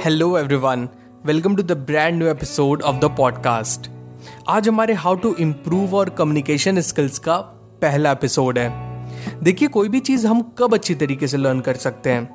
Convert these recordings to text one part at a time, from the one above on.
hello everyone welcome to the brand new episode of the podcast आज हमारे how to improve और communication skills का पहला episode है। देखिए, कोई भी चीज़ हम कब अच्छी तरीके से लर्न कर सकते हैं?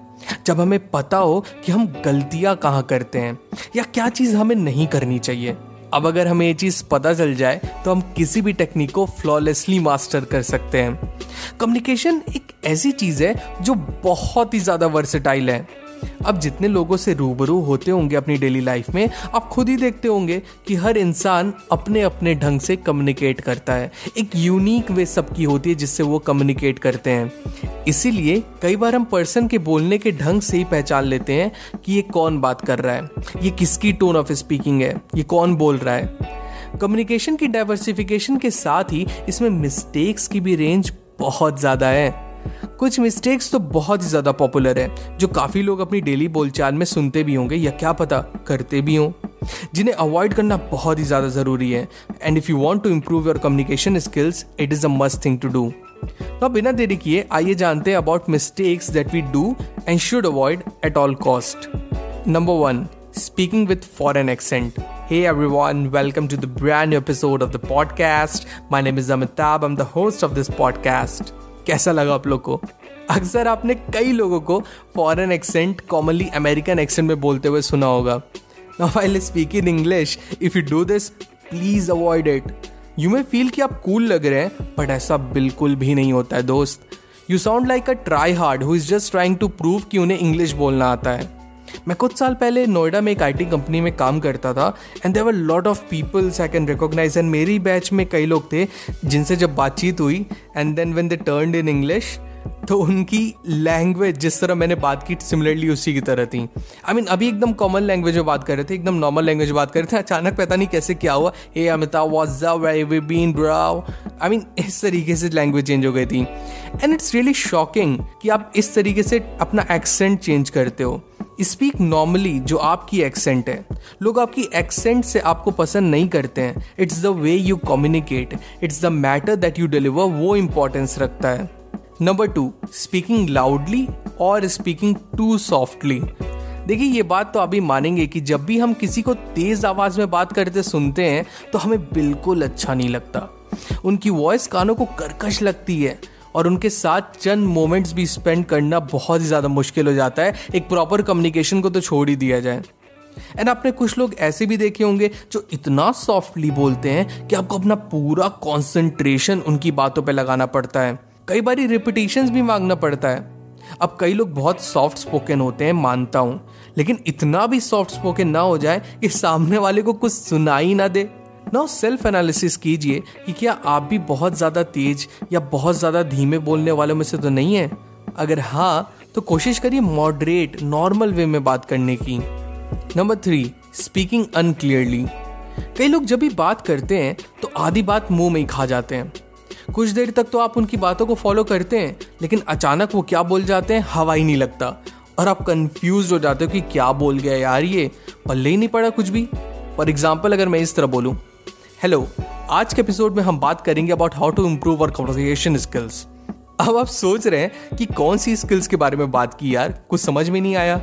जब हमें पता हो कि हम गलतियाँ कहाँ करते हैं, या क्या चीज़ हमें नहीं करनी चाहिए। अब अगर हमें ये चीज़ पता चल जाए तो हम किसी भी टेक्निक को फ्लॉलेसली मास्टर कर सकते हैं। कम्युनिकेशन एक ऐसी चीज़ है जो बहुत ही ज़्यादा वर्सेटाइल है। अब जितने लोगों से रूबरू होते होंगे अपनी डेली लाइफ में, आप खुद ही देखते होंगे कि हर इंसान अपने अपने ढंग से कम्युनिकेट करता है। एक यूनिक वे सबकी होती है जिससे वो कम्युनिकेट करते हैं। इसीलिए कई बार हम पर्सन के बोलने के ढंग से ही पहचान लेते हैं कि ये कौन बात कर रहा है, ये किसकी टोन ऑफ़ स्पीकिंग है, ये कौन बोल रहा है। कम्युनिकेशन की डाइवर्सिफिकेशन के साथ ही इसमें मिस्टेक्स की भी रेंज बहुत ज़्यादा है। कुछ मिस्टेक्स तो बहुत ही ज़्यादा पॉपुलर है जो काफ़ी लोग अपनी डेली बोलचाल में सुनते भी होंगे या क्या पता करते भी हों जिन्हें अवॉइड करना बहुत ही ज़्यादा ज़रूरी है and if you want to improve your communication skills it is a must thing to do तो बिना देरी किए आइए जानते हैं about mistakes that we do and should avoid at all cost number one speaking with foreign accent. Hey everyone, welcome to the brand new episode of the podcast. My name is Amitabh, I'm the host of this podcast. कैसा लगा आप लोग को? अक्सर आपने कई लोगों को foreign accent commonly American accent में बोलते हुए सुना होगा। Now while speak in English if you do this please avoid it you may feel कि आप कूल cool लग रहे हैं बट ऐसा बिल्कुल भी नहीं होता है, दोस्त। You sound like a try hard who is just trying to prove कि उन्हें इंग्लिश बोलना आता है। मैं कुछ साल पहले नोएडा में एक आईटी कंपनी में काम करता था and there lot of peoples I can recognise and मेरी बैच में कई लोग थे जिनसे जब बातचीत हुई and then when they turn in English तो उनकी लैंग्वेज जिस तरह मैंने बात की सिमिलरली उसी की तरह थी। आई I मीन mean, अभी एकदम कॉमन लैंग्वेज में बात कर रहे थे एकदम नॉर्मल लैंग्वेज में बात कर रहे थे अचानक पता नहीं कैसे क्या हुआ। Hey Amitabh was been brow I mean इस तरीके से लैंग्वेज चेंज हो गई थी। एंड इट्स रियली शॉकिंग कि आप इस तरीके से अपना एक्सेंट चेंज करते हो। स्पीक नॉर्मली जो आपकी एक्सेंट है। लोग आपकी एक्सेंट से आपको पसंद नहीं करते हैं। It's the way you communicate it's the matter that you deliver वो इंपॉर्टेंस रखता है। नंबर टू स्पीकिंग लाउडली और स्पीकिंग टू सॉफ्टली देखिए, ये बात तो अभी मानेंगे कि जब भी हम किसी को तेज आवाज़ में बात करते सुनते हैं तो हमें बिल्कुल अच्छा नहीं लगता। उनकी वॉइस कानों को कर्कश लगती है। और उनके साथ चंद मोमेंट्स भी स्पेंड करना बहुत ही ज़्यादा मुश्किल हो जाता है। एक प्रॉपर कम्युनिकेशन को तो छोड़ ही दिया जाए। एंड आपने कुछ लोग ऐसे भी देखे होंगे जो इतना सॉफ्टली बोलते हैं कि आपको अपना पूरा कॉन्सेंट्रेशन उनकी बातों पर लगाना पड़ता है। कई बार रिपीटेशन भी मांगना पड़ता है। अब कई लोग बहुत सॉफ्ट स्पोकन होते हैं, मानता हूँ। लेकिन इतना भी सॉफ्ट स्पोकन ना हो जाए कि सामने वाले को कुछ सुनाई ना दे। नाउ सेल्फ एनालिसिस कीजिए कि क्या आप भी बहुत ज़्यादा तेज या बहुत ज़्यादा धीमे बोलने वालों में से तो नहीं है? अगर हाँ तो कोशिश करिए मॉडरेट नॉर्मल वे में बात करने की। नंबर थ्री स्पीकिंग अनक्लियरली कई लोग जब भी बात करते हैं तो आधी बात मुँह में ही खा जाते हैं। कुछ देर तक तो आप उनकी बातों को फॉलो करते हैं, लेकिन अचानक वो क्या बोल जाते हैं, हवा ही नहीं लगता। और आप कंफ्यूज हो जाते हो कि क्या बोल गया यार ये? पल्ले ही नहीं पड़ा कुछ भी। फॉर एग्ज़ाम्पल अगर मैं इस तरह बोलूँ हेलो आज के एपिसोड में हम बात करेंगे about how to improve our communication skills अब आप सोच रहे हैं कि कौन सी स्किल्स के बारे में बात की यार? कुछ समझ में नहीं आया।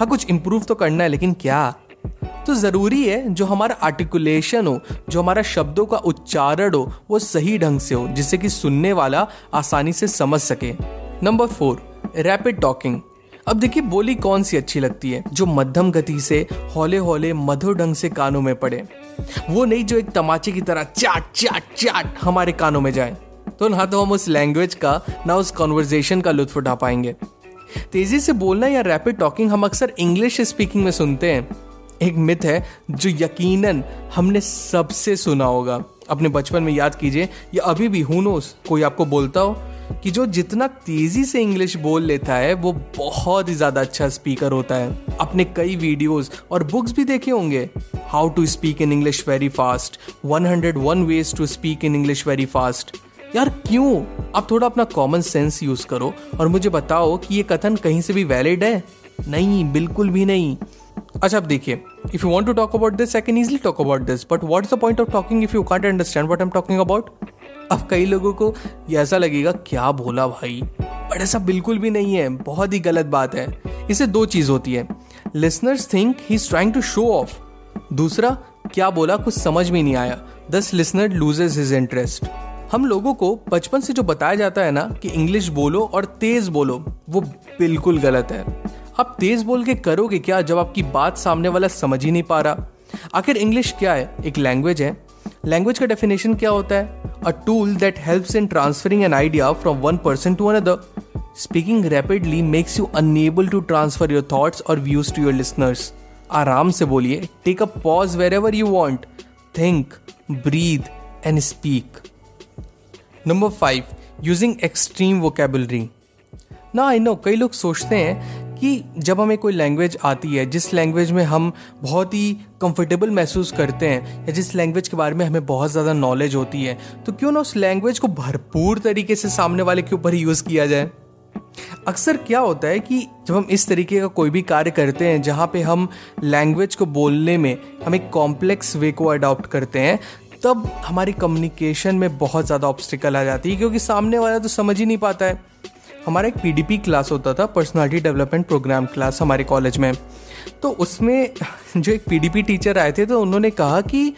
हाँ कुछ इम्प्रूव तो करना है, लेकिन क्या? तो ज़रूरी है, जो हमारा आर्टिकुलेशन हो, जो हमारा शब्दों का उच्चारण हो, वो सही ढंग से हो, जिससे कि सुनने वाला आसानी से समझ सके। नंबर फोर रैपिड टॉकिंग अब देखिए बोली कौन सी अच्छी लगती है, जो मध्यम गति से हौले हौले मधुर ढंग से कानों में पड़े। वो नहीं जो एक तमाचे की तरह चाट चाट चाट हमारे कानों में जाए। तो ना तो हम उस लैंग्वेज का, ना उस कॉन्वर्जेशन का लुत्फ उठा पाएँगे। तेज़ी से बोलना या रैपिड टॉकिंग हम अक्सर इंग्लिश स्पीकिंग में सुनते हैं। एक मिथ है, जो यकीनन हमने सबसे सुना होगा। अपने बचपन में याद कीजिए, या अभी भी हुनोस कोई आपको बोलता हो कि जो जितना तेज़ी से इंग्लिश बोल लेता है, वो बहुत ही ज़्यादा अच्छा स्पीकर होता है। अपने कई वीडियोस और बुक्स भी देखे होंगे। How to speak in English very fast 101 ways to speak in English very fast यार, क्यों? आप थोड़ा अपना कॉमन सेंस यूज़ करो और मुझे बताओ कि ये कथन कहीं से भी वैलिड है? नहीं, बिल्कुल भी नहीं। अच्छा अब देखिए। If you want to talk about this I can easily talk about this but what is the point of talking if you can't understand I am talking about अब कई लोगों को ये ऐसा लगेगा, क्या बोला भाई? बट ऐसा बिल्कुल भी नहीं है। बहुत ही गलत बात है। इसे दो चीज़ होती है। Listeners think he trying to show off दूसरा, क्या बोला कुछ समझ में नहीं आया। दस लिसनर लूजेज हिज इंटरेस्ट हम लोगों को बचपन से जो बताया जाता है ना कि इंग्लिश बोलो और तेज बोलो, वो बिल्कुल गलत है। आप तेज बोल के करोगे क्या जब आपकी बात सामने वाला समझ ही नहीं पा रहा? आखिर इंग्लिश क्या है? एक लैंग्वेज है। लैंग्वेज का डेफिनेशन क्या होता है? A tool that helps in transferring an idea from one person to another speaking rapidly makes you unable to transfer your thoughts और व्यूज़ टू योर लिसनर्स आराम से बोलिए take a pause wherever you want think breathe and speak number five using extreme vocabulary ना I no कई लोग सोचते हैं कि जब हमें कोई लैंग्वेज आती है, जिस लैंग्वेज में हम बहुत ही कंफर्टेबल महसूस करते हैं, या जिस लैंग्वेज के बारे में हमें बहुत ज़्यादा नॉलेज होती है तो क्यों ना उस लैंग्वेज को भरपूर तरीके से सामने वाले के ऊपर यूज़ किया जाए। अक्सर क्या होता है कि जब हम इस तरीके का कोई भी कार्य करते हैं, जहाँ पे हम लैंग्वेज को बोलने में हम एक कॉम्प्लेक्स वे को अडॉप्ट करते हैं, तब हमारी कम्युनिकेशन में बहुत ज़्यादा ऑब्स्टिकल आ जाती है, क्योंकि सामने वाला तो समझ ही नहीं पाता है। हमारा एक पीडीपी क्लास होता था पर्सनालिटी डेवलपमेंट प्रोग्राम क्लास हमारे कॉलेज में। तो उसमें जो एक पीडीपी टीचर आए थे तो उन्होंने कहा कि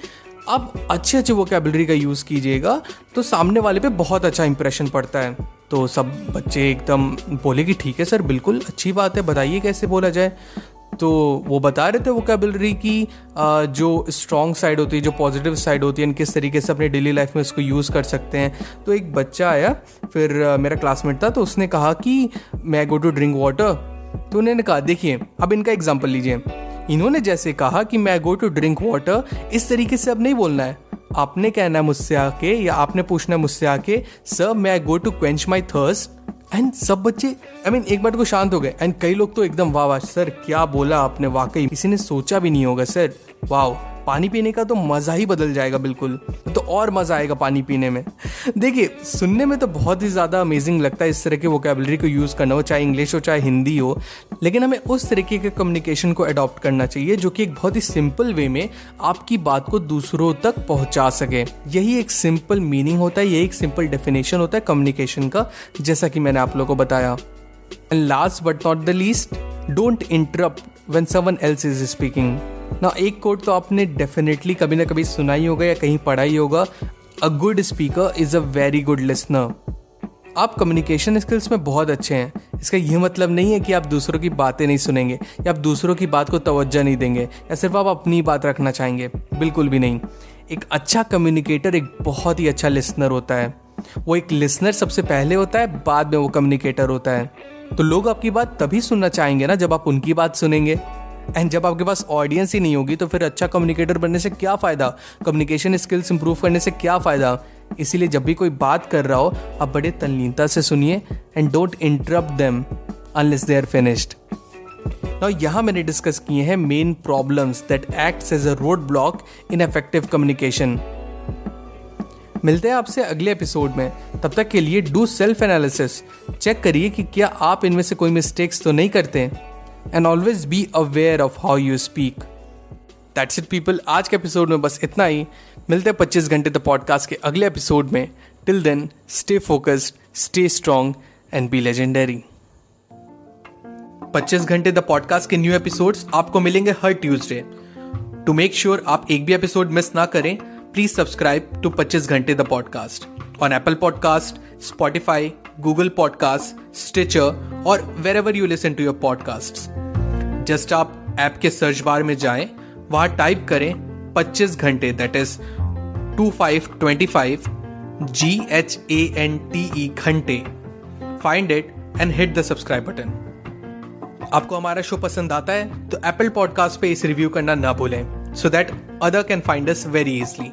आप अच्छे अच्छे वोकेबलरी का यूज़ कीजिएगा तो सामने वाले पे बहुत अच्छा इंप्रेशन पड़ता है। तो सब बच्चे एकदम बोले कि, ठीक है सर, बिल्कुल अच्छी बात है, बताइए कैसे बोला जाए? तो वो बता रहे थे वोकेबलरी की जो स्ट्रॉन्ग साइड होती है, जो पॉजिटिव साइड होती है किस तरीके से अपने डेली लाइफ में उसको यूज़ कर सकते हैं। तो एक बच्चा आया, फिर मेरा क्लासमेट था तो उसने कहा कि, मैं गो टू ड्रिंक वाटर तो उन्होंने कहा, देखिए, अब इनका एग्ज़ाम्पल लीजिए। इन्होंने जैसे कहा कि, मैं गो टू ड्रिंक वाटर इस तरीके से अब नहीं बोलना है। आपने कहना है मुझसे आके, या आपने पूछना है मुझसे आके, सर, मैं go to quench my thirst and सब बच्चे आई I मीन mean, एक बार को शांत हो गए। एंड कई लोग तो एकदम वाह वाह सर क्या बोला आपने? वाकई किसी ने सोचा भी नहीं होगा सर वाह पानी पीने का तो मज़ा ही बदल जाएगा बिल्कुल। तो और मज़ा आएगा पानी पीने में। देखिए, सुनने में तो बहुत ही ज़्यादा अमेजिंग लगता है इस तरह के वोकेबलरी को यूज़ करना हो, चाहे इंग्लिश हो, चाहे हिंदी हो। लेकिन हमें उस तरीके के कम्युनिकेशन को अडॉप्ट करना चाहिए, जो कि एक बहुत ही सिंपल वे में आपकी बात को दूसरों तक पहुँचा सके। यही एक सिंपल मीनिंग होता है, यही एक सिंपल डेफिनेशन होता है कम्युनिकेशन का, जैसा कि मैंने आप लोगों को बताया। And last but not the least don't interrupt when someone else is speaking ना, एक कोट तो आपने डेफिनेटली कभी ना कभी सुना ही होगा या कहीं पढ़ा ही होगा। A good speaker is a very good listener आप कम्युनिकेशन स्किल्स में बहुत अच्छे हैं। इसका यह मतलब नहीं है कि आप दूसरों की बातें नहीं सुनेंगे, या आप दूसरों की बात को तवज्जो नहीं देंगे, या सिर्फ़ आप अपनी बात रखना चाहेंगे। बिल्कुल भी नहीं। एक अच्छा कम्युनिकेटर एक बहुत ही अच्छा लिसनर होता है। वो एक लिसनर सबसे पहले होता है, बाद में वो कम्युनिकेटर होता है। तो लोग आपकी बात तभी सुनना चाहेंगे ना जब आप उनकी बात सुनेंगे। एंड जब आपके पास ऑडियंस ही नहीं होगी तो फिर अच्छा कम्युनिकेटर बनने से क्या फ़ायदा? कम्युनिकेशन स्किल्स इंप्रूव करने से क्या फ़ायदा? इसीलिए जब भी कोई बात कर रहा हो, आप बड़े तल्लीनता से सुनिए and don't interrupt them unless they are finished now यहाँ मैंने डिस्कस किए हैं main problems that acts as a road block in effective communication मिलते हैं आपसे अगले एपिसोड में। तब तक के लिए डू सेल्फ एनालिसिस चेक करिए कि क्या आप इनमें से कोई मिस्टेक्स तो नहीं करते। And always be aware of how you speak that's it people आज के एपिसोड में बस इतना ही। मिलते हैं पच्चीस घंटे द पॉडकास्ट के अगले एपिसोड में। Till then stay focused stay strong and be legendary 25 घंटे द पॉडकास्ट के न्यू एपिसोड्स आपको मिलेंगे हर ट्यूसडे टू मेक श्योर आप एक भी एपिसोड मिस ना करें प्लीज़ सब्सक्राइब टू 25 घंटे the podcast on Apple podcast Spotify Google podcast Stitcher और wherever you to your podcast just आप ऐप के सर्च बार में जाएँ, वहाँ टाइप करें 25 घंटे that is two five twenty five G H A N T E घंटे. Find it and hit the subscribe button आपको हमारा शो पसंद आता है तो एप्पल पॉडकास्ट पे इस रिव्यू करना ना भूलें so that other can find us very easily